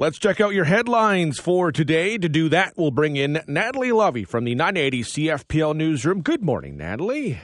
Let's check out your headlines for today. To do that, we'll bring in Natalie Lovie from the 980 CFPL Newsroom. Good morning, Natalie.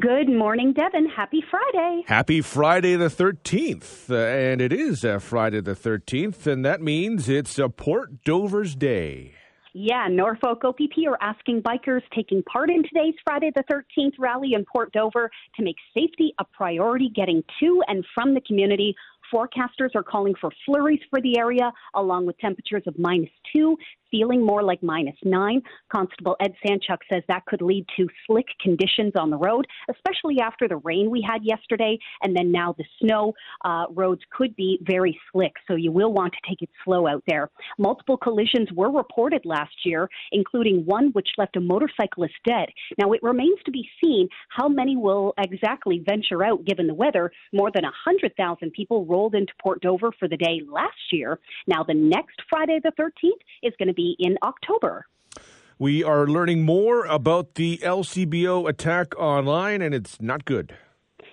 Good morning, Devon. Happy Friday. Happy Friday the 13th. Uh, and it is uh, Friday the 13th, and that means it's a Port Dover's Day. Yeah, Norfolk OPP are asking bikers taking part in today's Friday the 13th rally in Port Dover to make safety a priority getting to and from the community Forecasters are calling for flurries for the area, along with temperatures of minus two, feeling more like minus nine. Constable Ed Sanchuk says that could lead to slick conditions on the road, especially after the rain we had yesterday, and then now the snow. Uh, roads could be very slick, so you will want to take it slow out there. Multiple collisions were reported last year, including one which left a motorcyclist dead. Now, it remains to be seen how many will exactly venture out given the weather. More than 100,000 people rolled into Port Dover for the day last year. Now, the next Friday, the 13th, is going to be in October. We are learning more about the LCBO attack online, and it's not good.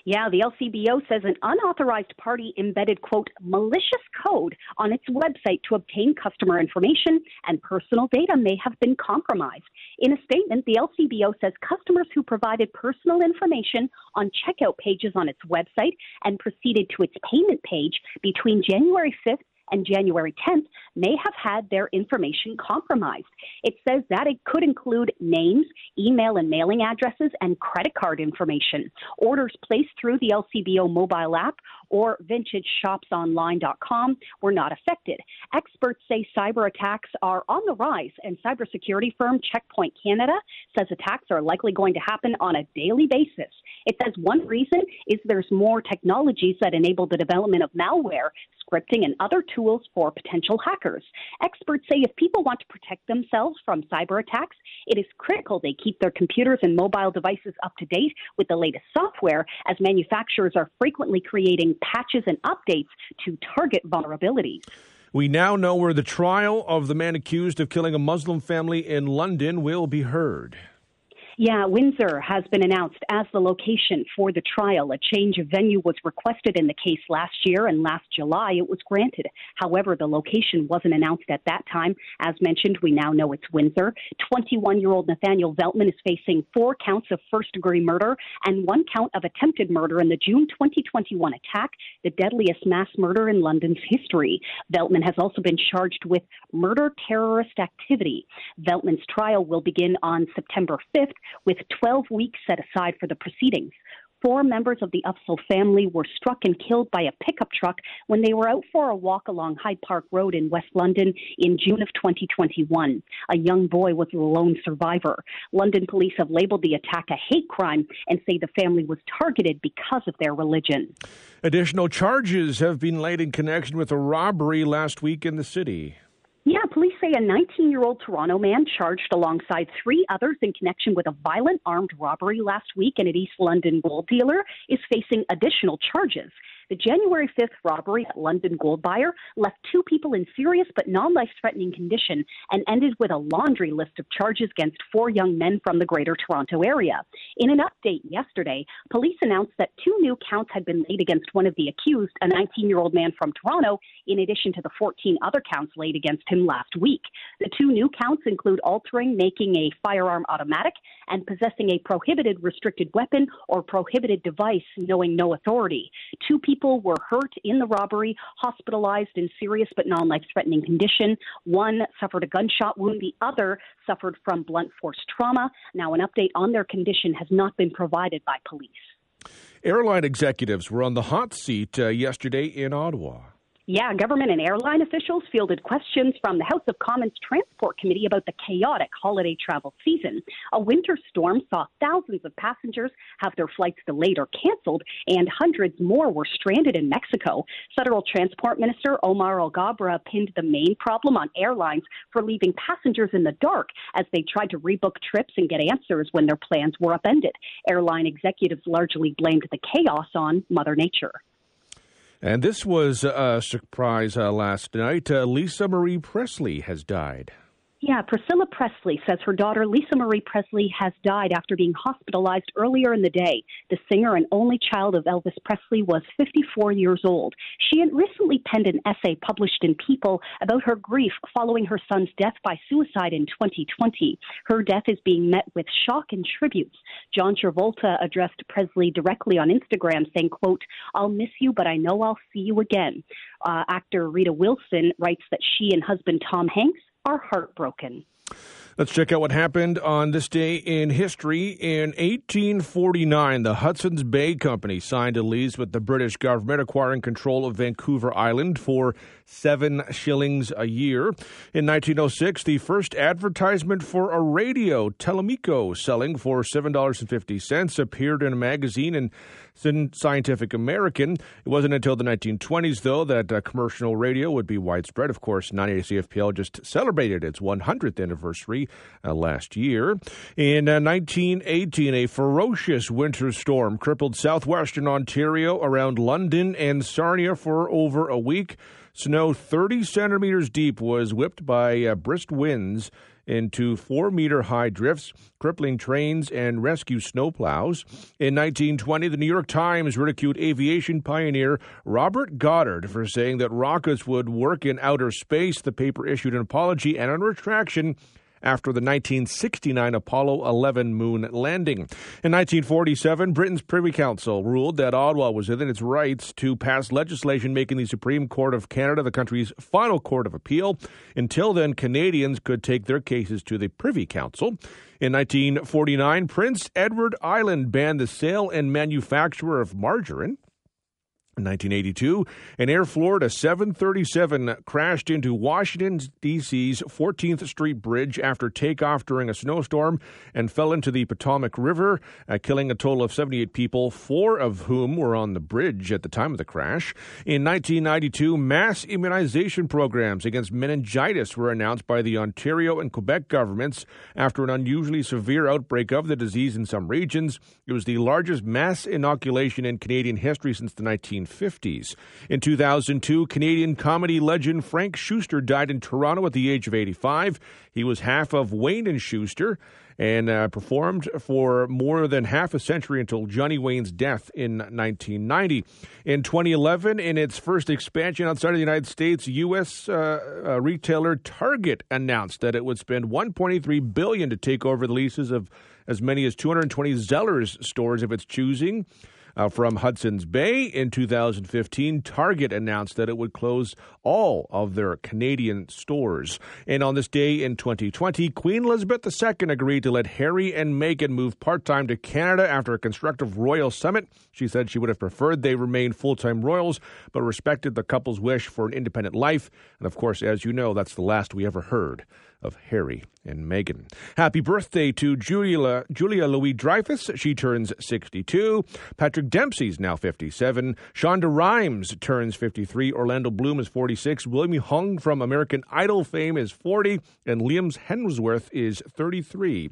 Yeah, the LCBO says an unauthorized party embedded, quote, malicious code on its website to obtain customer information and personal data may have been compromised. In a statement, the LCBO says customers who provided personal information on checkout pages on its website and proceeded to its payment page between January 5th and January 10th may have had their information compromised. It says that it could include names, email and mailing addresses, and credit card information. Orders placed through the LCBO mobile app or vintagesshoponline.com were not affected. Experts say cyber attacks are on the rise, and cybersecurity firm Checkpoint Canada says attacks are likely going to happen on a daily basis. It says one reason is there's more technologies that enable the development of malware, scripting, and other tools for potential hackers. Experts say if people want to protect themselves from cyber attacks, it is critical they keep their computers and mobile devices up to date with the latest software, as manufacturers are frequently creating patches and updates to target vulnerabilities. We now know where the trial of the man accused of killing a Muslim family in London will be heard. Yeah, Windsor has been announced as the location for the trial. A change of venue was requested in the case last year, and last July it was granted. However, the location wasn't announced at that time. As mentioned, we now know it's Windsor. 21 year old Nathaniel Veltman is facing four counts of first degree murder and one count of attempted murder in the June 2021 attack, the deadliest mass murder in London's history. Veltman has also been charged with murder terrorist activity. Veltman's trial will begin on September 5th with 12 weeks set aside for the proceedings. Four members of the Afzaal family were struck and killed by a pickup truck when they were out for a walk along Hyde Park Road in West London in June of 2021. A young boy was the lone survivor. London police have labeled the attack a hate crime and say the family was targeted because of their religion. Additional charges have been laid in connection with a robbery last week in the city. Yeah, police say a 19 year old Toronto man charged alongside three others in connection with a violent armed robbery last week in an East London gold dealer is facing additional charges. The January 5th robbery at London Gold Buyer left two people in serious but non life threatening condition and ended with a laundry list of charges against four young men from the Greater Toronto area. In an update yesterday, police announced that two new counts had been laid against one of the accused, a 19 year old man from Toronto, in addition to the 14 other counts laid against him last week. The two new counts include altering, making a firearm automatic, and possessing a prohibited restricted weapon or prohibited device knowing no authority. Two people people were hurt in the robbery, hospitalized in serious but non life threatening condition. One suffered a gunshot wound, the other suffered from blunt force trauma. Now, an update on their condition has not been provided by police. Airline executives were on the hot seat uh, yesterday in Ottawa. Yeah, government and airline officials fielded questions from the House of Commons Transport Committee about the chaotic holiday travel season. A winter storm saw thousands of passengers have their flights delayed or canceled, and hundreds more were stranded in Mexico. Federal Transport Minister Omar Alghabra pinned the main problem on airlines for leaving passengers in the dark as they tried to rebook trips and get answers when their plans were upended. Airline executives largely blamed the chaos on Mother Nature. And this was a surprise uh, last night. Uh, Lisa Marie Presley has died. Yeah, Priscilla Presley says her daughter Lisa Marie Presley has died after being hospitalized earlier in the day. The singer and only child of Elvis Presley was 54 years old. She had recently penned an essay published in People about her grief following her son's death by suicide in 2020. Her death is being met with shock and tributes. John Travolta addressed Presley directly on Instagram saying, quote, I'll miss you, but I know I'll see you again. Uh, actor Rita Wilson writes that she and husband Tom Hanks are heartbroken. Let's check out what happened on this day in history. In 1849, the Hudson's Bay Company signed a lease with the British government acquiring control of Vancouver Island for seven shillings a year. In 1906, the first advertisement for a radio, Telimco, selling for $7.50, appeared in a magazine in Scientific American. It wasn't until the 1920s, though, that uh, commercial radio would be widespread. Of course, 98 CFPL just celebrated its 100th anniversary uh, last year. In uh, 1918, a ferocious winter storm crippled southwestern Ontario around London and Sarnia for over a week. Snow 30 centimeters deep was whipped by uh, brisk winds into four meter high drifts, crippling trains and rescue snowplows. In 1920, the New York Times ridiculed aviation pioneer Robert Goddard for saying that rockets would work in outer space. The paper issued an apology and a retraction after the 1969 Apollo 11 moon landing. In 1947, Britain's Privy Council ruled that Ottawa was within its rights to pass legislation making the Supreme Court of Canada the country's final court of appeal. Until then, Canadians could take their cases to the Privy Council. In 1949, Prince Edward Island banned the sale and manufacture of margarine. In 1982, an Air Florida 737 crashed into Washington, D.C.'s 14th Street Bridge after takeoff during a snowstorm and fell into the Potomac River, uh, killing a total of 78 people, four of whom were on the bridge at the time of the crash. In 1992, mass immunization programs against meningitis were announced by the Ontario and Quebec governments after an unusually severe outbreak of the disease in some regions. It was the largest mass inoculation in Canadian history since the 19 1950s. In 2002, Canadian comedy legend Frank Shuster died in Toronto at the age of 85. He was half of Wayne and Shuster and uh, performed for more than half a century until Johnny Wayne's death in 1990. In 2011, in its first expansion outside of the United States, U.S. Uh, uh, retailer Target announced that it would spend 1.3 billion to take over the leases of as many as 220 Zellers stores of its choosing. Uh, from Hudson's Bay in 2015, Target announced that it would close all of their Canadian stores. And on this day in 2020, Queen Elizabeth II agreed to let Harry and Meghan move part time to Canada after a constructive royal summit. She said she would have preferred they remain full time royals, but respected the couple's wish for an independent life. And of course, as you know, that's the last we ever heard of Harry and Meghan. Happy birthday to Julia, Julia Louis Dreyfus. She turns 62. Patrick Dempsey's now 57. Shonda Rhimes turns 53. Orlando Bloom is 46. William Hung from American Idol fame is 40. And Liam Hemsworth is 33.